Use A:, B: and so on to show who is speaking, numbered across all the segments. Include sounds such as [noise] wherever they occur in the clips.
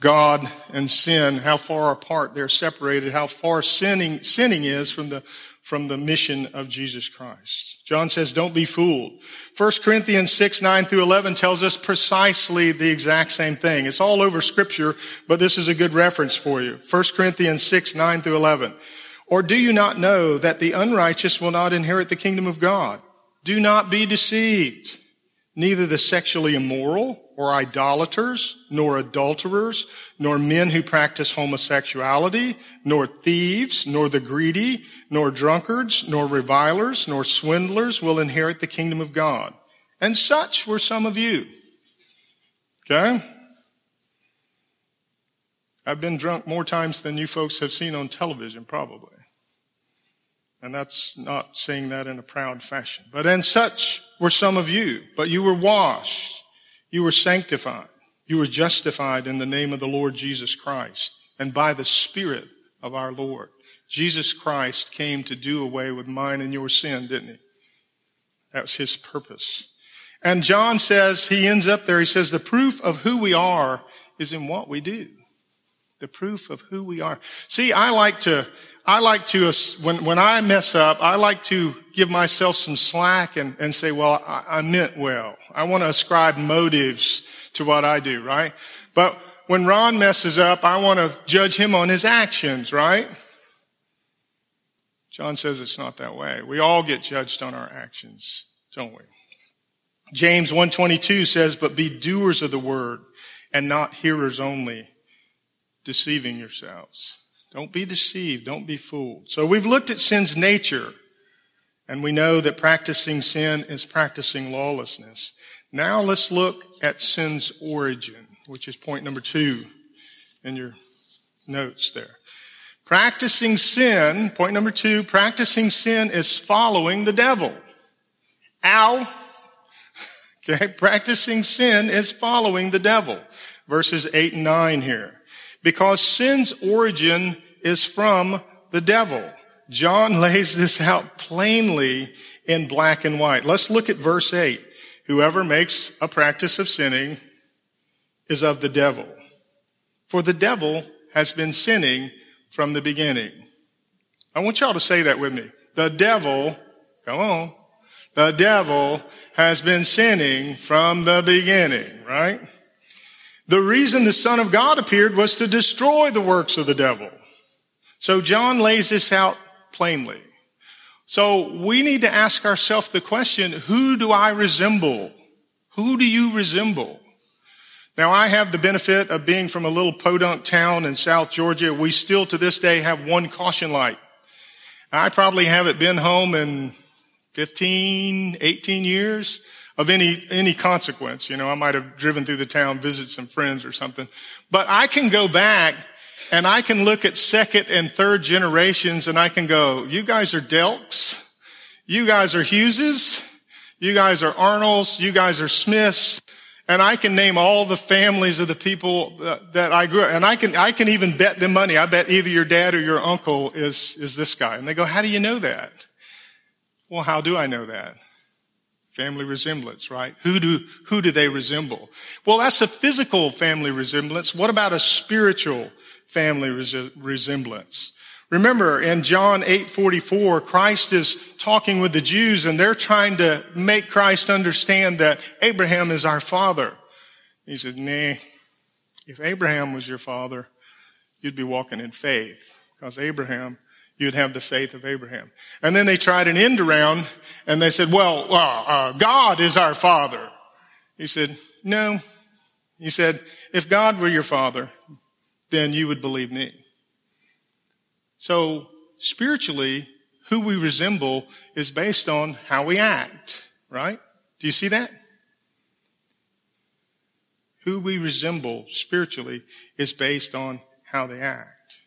A: God and sin, how far apart they're separated, how far sinning, sinning is from the, from the mission of Jesus Christ. John says, don't be fooled. 1 Corinthians 6, 9 through 11 tells us precisely the exact same thing. It's all over scripture, but this is a good reference for you. 1 Corinthians 6, 9 through 11. Or do you not know that the unrighteous will not inherit the kingdom of God? Do not be deceived. Neither the sexually immoral or idolaters, nor adulterers, nor men who practice homosexuality, nor thieves, nor the greedy, nor drunkards, nor revilers, nor swindlers will inherit the kingdom of God. And such were some of you. Okay? I've been drunk more times than you folks have seen on television, probably. And that's not saying that in a proud fashion. But and such were some of you, but you were washed you were sanctified. You were justified in the name of the Lord Jesus Christ and by the Spirit of our Lord. Jesus Christ came to do away with mine and your sin, didn't he? That's his purpose. And John says, he ends up there, he says, the proof of who we are is in what we do. The proof of who we are. See, I like to, I like to, when, when I mess up, I like to give myself some slack and, and say, well, I, I meant well. I want to ascribe motives to what I do, right? But when Ron messes up, I want to judge him on his actions, right? John says it's not that way. We all get judged on our actions, don't we? James 122 says, but be doers of the word and not hearers only, deceiving yourselves. Don't be deceived. Don't be fooled. So we've looked at sin's nature and we know that practicing sin is practicing lawlessness. Now let's look at sin's origin, which is point number two in your notes there. Practicing sin, point number two, practicing sin is following the devil. Ow. [laughs] Okay, practicing sin is following the devil. Verses eight and nine here because sin's origin is from the devil. John lays this out plainly in black and white. Let's look at verse 8. Whoever makes a practice of sinning is of the devil. For the devil has been sinning from the beginning. I want y'all to say that with me. The devil, come on, the devil has been sinning from the beginning, right? The reason the Son of God appeared was to destroy the works of the devil. So John lays this out plainly. So we need to ask ourselves the question, who do I resemble? Who do you resemble? Now I have the benefit of being from a little podunk town in South Georgia. We still to this day have one caution light. I probably haven't been home in 15, 18 years of any, any consequence. You know, I might have driven through the town, visit some friends or something. But I can go back and I can look at second and third generations and I can go, you guys are Delks. You guys are Hugheses. You guys are Arnolds. You guys are Smiths. And I can name all the families of the people that, I grew up, and I can, I can even bet them money. I bet either your dad or your uncle is, is this guy. And they go, how do you know that? Well, how do I know that? Family resemblance, right? Who do, who do they resemble? Well, that's a physical family resemblance. What about a spiritual family res- resemblance? Remember in John 8:44, Christ is talking with the Jews and they're trying to make Christ understand that Abraham is our father. He says, "Nay, If Abraham was your father, you'd be walking in faith because Abraham you'd have the faith of Abraham. And then they tried an end around and they said, well, uh, uh, God is our father. He said, no. He said, if God were your father, then you would believe me. So spiritually, who we resemble is based on how we act, right? Do you see that? Who we resemble spiritually is based on how they act.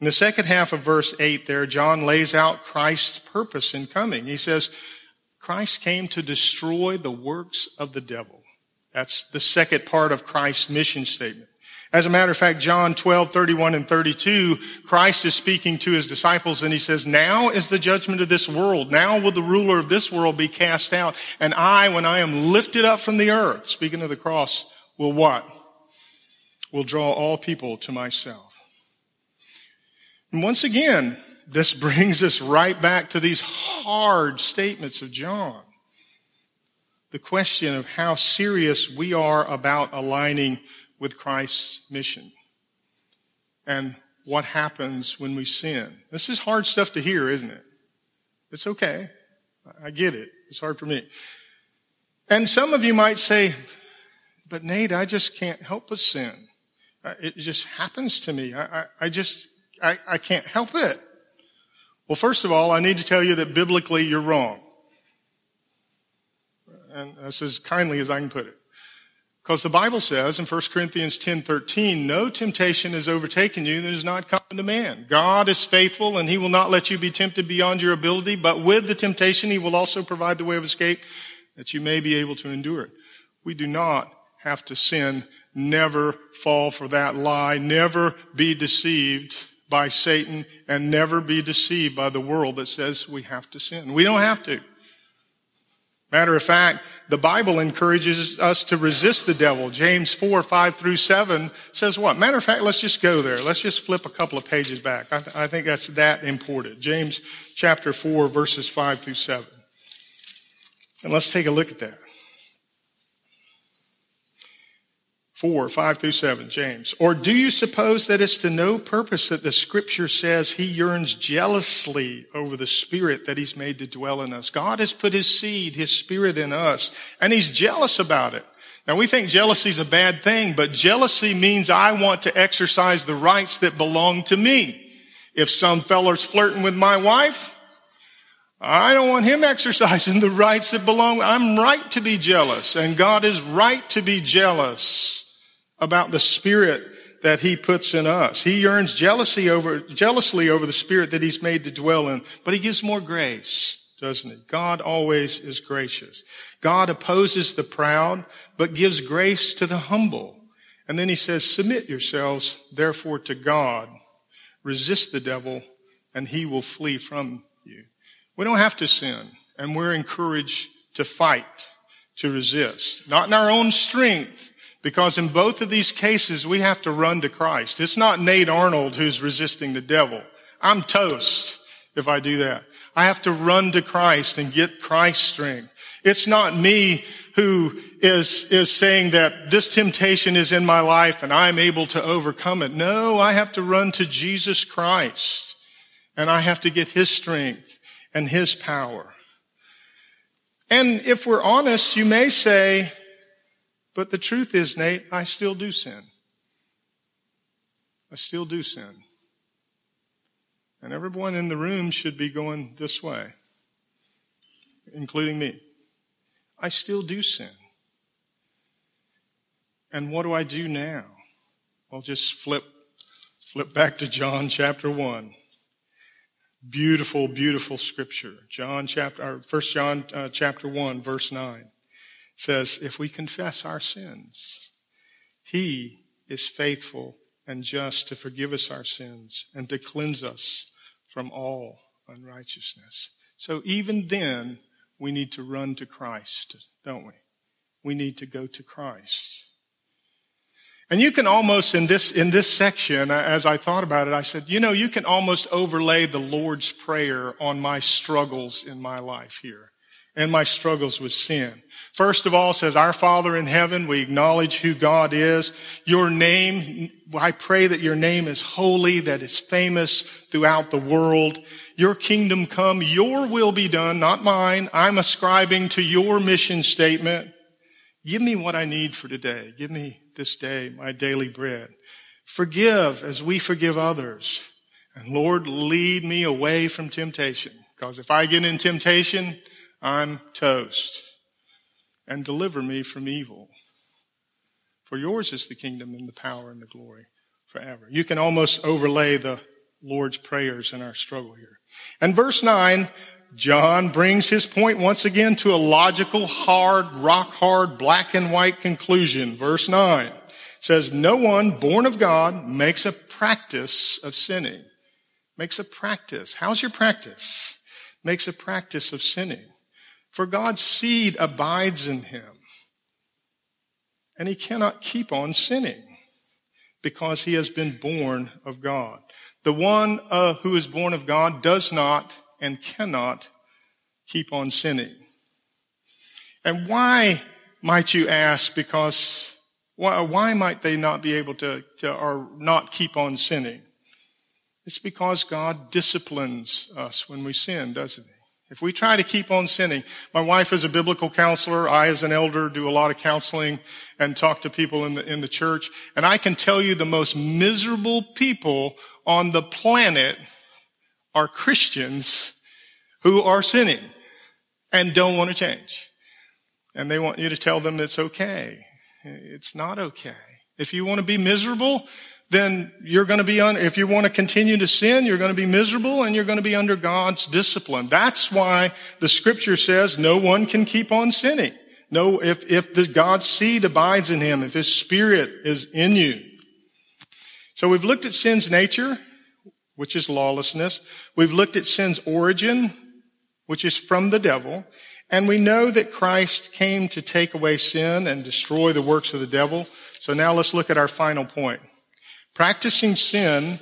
A: In the second half of verse 8 there, John lays out Christ's purpose in coming. He says, Christ came to destroy the works of the devil. That's the second part of Christ's mission statement. As a matter of fact, John 12, 31 and 32, Christ is speaking to his disciples and he says, now is the judgment of this world. Now will the ruler of this world be cast out. And I, when I am lifted up from the earth, speaking of the cross, will what? will draw all people to myself. And once again, this [laughs] brings us right back to these hard statements of John. The question of how serious we are about aligning with Christ's mission. And what happens when we sin. This is hard stuff to hear, isn't it? It's okay. I get it. It's hard for me. And some of you might say, but Nate, I just can't help but sin. Uh, it just happens to me. I, I, I just, I, I can't help it. Well, first of all, I need to tell you that biblically you're wrong. And that's as kindly as I can put it. Because the Bible says in 1 Corinthians 10, 13, no temptation has overtaken you that is not common to man. God is faithful and he will not let you be tempted beyond your ability, but with the temptation, he will also provide the way of escape that you may be able to endure it. We do not have to sin. Never fall for that lie. Never be deceived by Satan and never be deceived by the world that says we have to sin. We don't have to. Matter of fact, the Bible encourages us to resist the devil. James 4, 5 through 7 says what? Matter of fact, let's just go there. Let's just flip a couple of pages back. I, th- I think that's that important. James chapter 4, verses 5 through 7. And let's take a look at that. 4, 5 through 7, James. Or do you suppose that it's to no purpose that the scripture says he yearns jealously over the spirit that he's made to dwell in us? God has put his seed, his spirit in us, and he's jealous about it. Now we think jealousy is a bad thing, but jealousy means I want to exercise the rights that belong to me. If some feller's flirting with my wife, I don't want him [laughs] exercising the rights that belong. I'm right to be jealous, and God is right to be jealous about the spirit that he puts in us. He yearns jealousy over, jealously over the spirit that he's made to dwell in, but he gives more grace, doesn't he? God always is gracious. God opposes the proud, but gives grace to the humble. And then he says, submit yourselves therefore to God. Resist the devil and he will flee from you. We don't have to sin and we're encouraged to fight, to resist, not in our own strength, because in both of these cases, we have to run to Christ. It's not Nate Arnold who's resisting the devil. I'm toast if I do that. I have to run to Christ and get Christ's strength. It's not me who is, is saying that this temptation is in my life and I'm able to overcome it. No, I have to run to Jesus Christ and I have to get his strength and his power. And if we're honest, you may say, but the truth is, Nate, I still do sin. I still do sin. And everyone in the room should be going this way, including me. I still do sin. And what do I do now? Well, just flip, flip back to John chapter 1. Beautiful, beautiful scripture. John chapter, or 1 John uh, chapter 1, verse 9 says, if we confess our sins, he is faithful and just to forgive us our sins and to cleanse us from all unrighteousness. So even then, we need to run to Christ, don't we? We need to go to Christ. And you can almost, in this, in this section, uh, as I thought about it, I said, you know, you can almost overlay the Lord's Prayer on my struggles in my life here and my struggles with sin. First of all, says, Our Father in heaven, we acknowledge who God is. Your name, I pray that your name is holy, that it's famous throughout the world. Your kingdom come, your will be done, not mine. I'm ascribing to your mission statement. Give me what I need for today. Give me this day my daily bread. Forgive as we forgive others. And Lord, lead me away from temptation. Because if I get in temptation, I'm toast and deliver me from evil. For yours is the kingdom and the power and the glory forever. You can almost overlay the Lord's prayers in our struggle here. And verse 9, John brings his point once again to a logical, hard, rock hard, black and white conclusion. Verse 9 says, No one born of God makes a practice of sinning. Makes a practice. How's your practice? Makes a practice of sinning. For God's seed abides in him. And he cannot keep on sinning. because he has been born of God. The one uh, who is born of God does not and cannot keep on sinning. And why might you ask? Because why, why might they not be able to, to, or not keep on sinning? It's because God disciplines us when we sin, doesn't he? If we try to keep on sinning, my wife is a biblical counselor. I, as an elder, do a lot of counseling and talk to people in the, in the church. And I can tell you the most miserable people on the planet are Christians who are sinning and don't want to change. And they want you to tell them it's okay. It's not okay. If you want to be miserable, then you're going to be on, if you want to continue to sin, you're going to be miserable and you're going to be under God's discipline. That's why the scripture says no one can keep on sinning. No, if, if the God's seed abides in him, if his spirit is in you. So we've looked at sin's nature, which is lawlessness. We've looked at sin's origin, which is from the devil. And we know that Christ came to take away sin and destroy the works of the devil. So now let's look at our final point. Practicing sin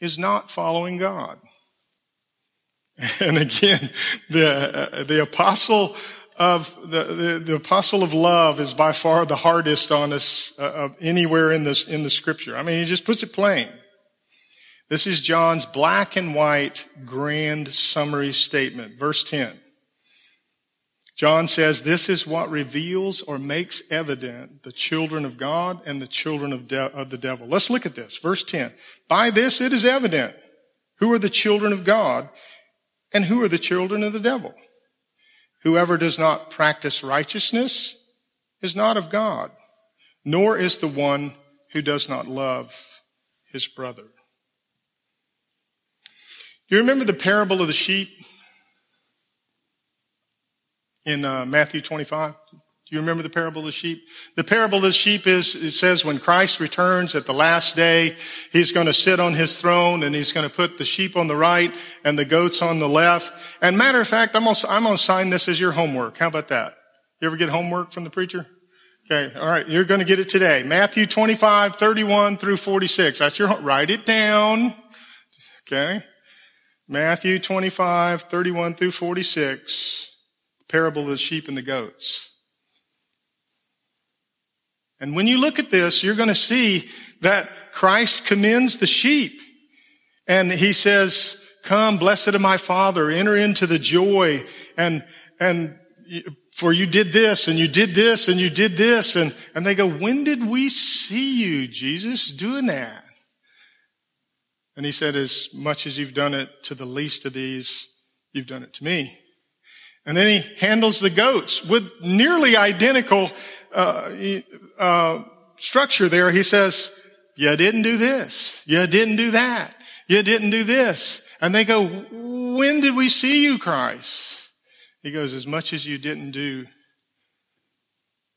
A: is not following God. [laughs] And again, the, uh, the apostle of the, the, the, apostle of love is by far the hardest on us uh, of anywhere in this in the scripture. I mean, he just puts it plain. This is John's black and white grand summary statement, verse 10. John says this is what reveals or makes evident the children of God and the children of, de- of, the devil. Let's look at this. Verse 10. By this it is evident who are the children of God and who are the children of the devil. Whoever does not practice righteousness is not of God, nor is the one who does not love his brother. Do you remember the parable of the sheep? In uh, Matthew 25? Do you remember the parable of the sheep? The parable of the sheep is, it says when Christ returns at the last day, he's going to sit on his throne and he's going to put the sheep on the right and the goats on the left. And matter of fact, I'm going to, I'm to sign this as your homework. How about that? You ever get homework from the preacher? Okay. All right. You're going to get it today. Matthew 25, 31 through 46. That's your, write it down. Okay. Matthew 25, 31 through 46 parable of the sheep and the goats. And when you look at this, you're going to see that Christ commends the sheep. And he says, come, blessed of my father, enter into the joy and, and for you did this and you did this and you did this. And, and they go, when did we see you, Jesus, doing that? And he said, as much as you've done it to the least of these, you've done it to me. And then he handles the goats with nearly identical uh, uh, structure there. He says, you didn't do this. You didn't do that. You didn't do this. And they go, when did we see you, Christ? He goes, as much as you didn't do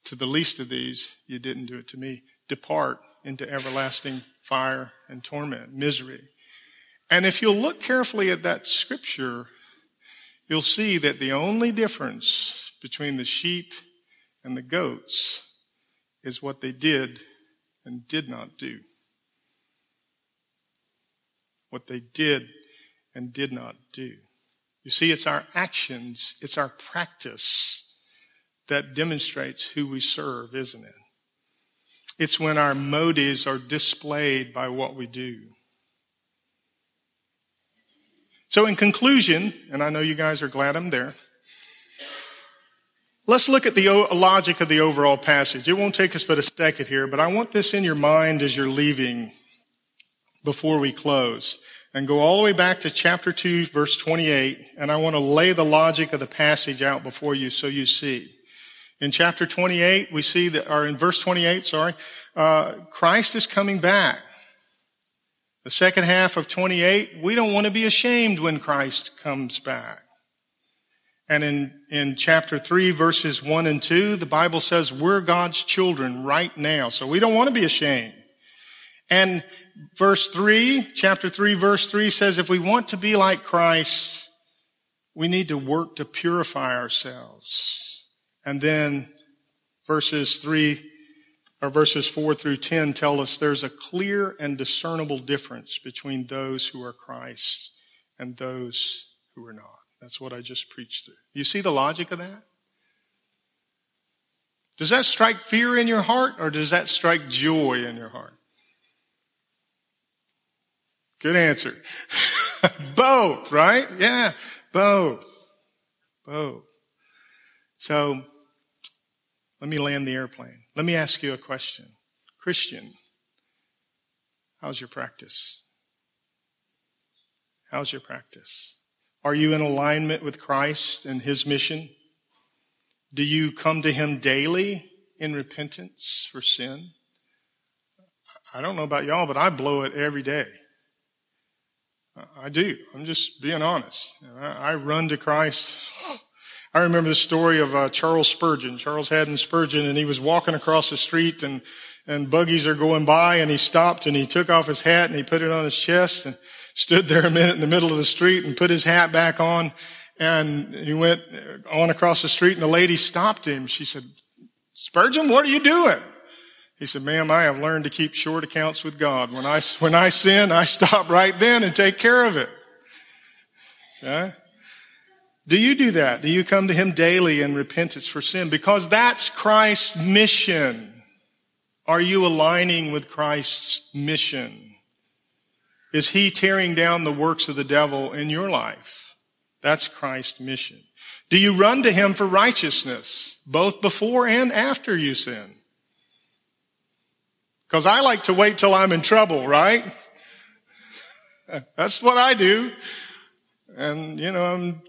A: to the least of these, you didn't do it to me. Depart into everlasting fire and torment, misery. And if you'll look carefully at that scripture, you'll see that the only difference between the sheep and the goats is what they did and did not do. What they did and did not do. You see, it's our actions, it's our practice that demonstrates who we serve, isn't it? It's when our motives are displayed by what we do. So in conclusion, and I know you guys are glad I'm there, let's look at the logic of the overall passage. It won't take us but a second here, but I want this in your mind as you're leaving before we close and go all the way back to chapter 2 verse 28 and I want to lay the logic of the passage out before you so you see. In chapter 28 we see that, or in verse 28, sorry, uh, Christ is coming back. The second half of 28, we don't want to be ashamed when Christ comes back. And in, in chapter 3, verses 1 and 2, the Bible says we're God's children right now. So we don't want to be ashamed. And verse 3, chapter 3, verse 3 says if we want to be like Christ, we need to work to purify ourselves. And then verses 3 or verses 4 through 10 tell us there's a clear and discernible difference between those who are Christ and those who are not. That's what I just preached through. You see the logic of that? Does that strike fear in your heart or does that strike joy in your heart? Good answer. [laughs] both, right? Yeah, both. Both. So, let me land the airplane. Let me ask you a question. Christian, how's your practice? How's your practice? Are you in alignment with Christ and His mission? Do you come to Him daily in repentance for sin? I don't know about y'all, but I blow it every day. I do. I'm just being honest. I run to Christ. I remember the story of uh, Charles Spurgeon, Charles Haddon Spurgeon, and he was walking across the street and, and buggies are going by and he stopped and he took off his hat and he put it on his chest and stood there a minute in the middle of the street and put his hat back on and he went on across the street and the lady stopped him. She said, Spurgeon, what are you doing? He said, ma'am, I have learned to keep short accounts with God. When I, [laughs] when I sin, I stop right then and take care of it. Okay? Do you do that? Do you come to Him daily in repentance for sin? Because that's Christ's mission. Are you aligning with Christ's mission? Is He tearing down the works of the devil in your life? That's Christ's mission. Do you run to Him for righteousness, both before and after you sin? Because I like to wait till I'm in trouble, right? [laughs] That's what I do. And, you know, I'm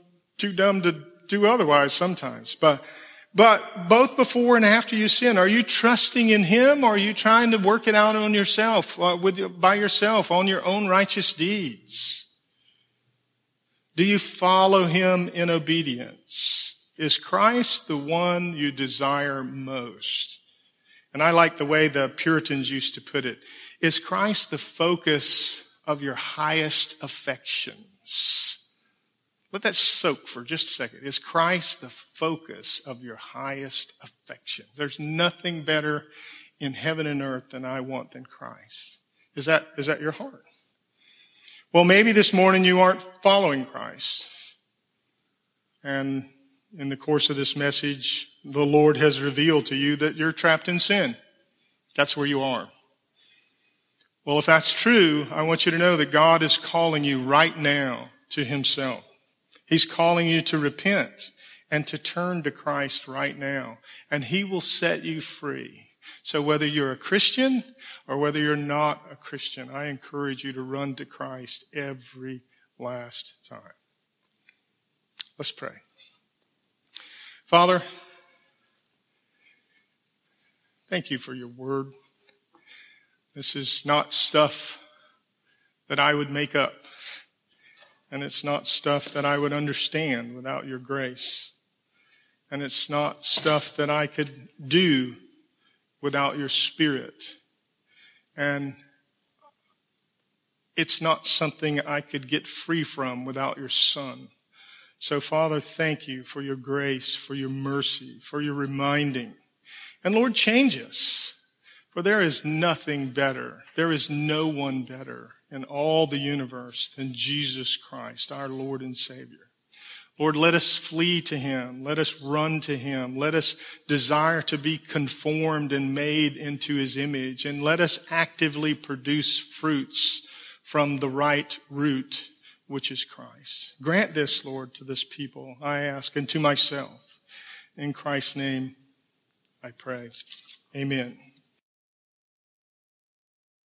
A: too dumb to do otherwise sometimes. But, but both before and after you sin, are you trusting in Him or are you trying to work it out on yourself, uh, with, by yourself, on your own righteous deeds? Do you follow Him in obedience? Is Christ the one you desire most? And I like the way the Puritans used to put it. Is Christ the focus of your highest affections? Let that soak for just a second. Is Christ the focus of your highest affection? There's nothing better in heaven and earth than I want than Christ. Is that, is that your heart? Well, maybe this morning you aren't following Christ. And in the course of this message, the Lord has revealed to you that you're trapped in sin. That's where you are. Well, if that's true, I want you to know that God is calling you right now to himself. He's calling you to repent and to turn to Christ right now, and he will set you free. So whether you're a Christian or whether you're not a Christian, I encourage you to run to Christ every last time. Let's pray. Father, Thank you for your word. This is not stuff that I would make up. And it's not stuff that I would understand without your grace. And it's not stuff that I could do without your spirit. And it's not something I could get free from without your son. So Father, thank you for your grace, for your mercy, for your reminding and Lord, change us. For there is nothing better. There is no one better in all the universe than Jesus Christ, our Lord and Savior. Lord, let us flee to Him. Let us run to Him. Let us desire to be conformed and made into His image. And let us actively produce fruits from the right root, which is Christ. Grant this, Lord, to this people, I ask, and to myself. In Christ's name, I pray. Amen.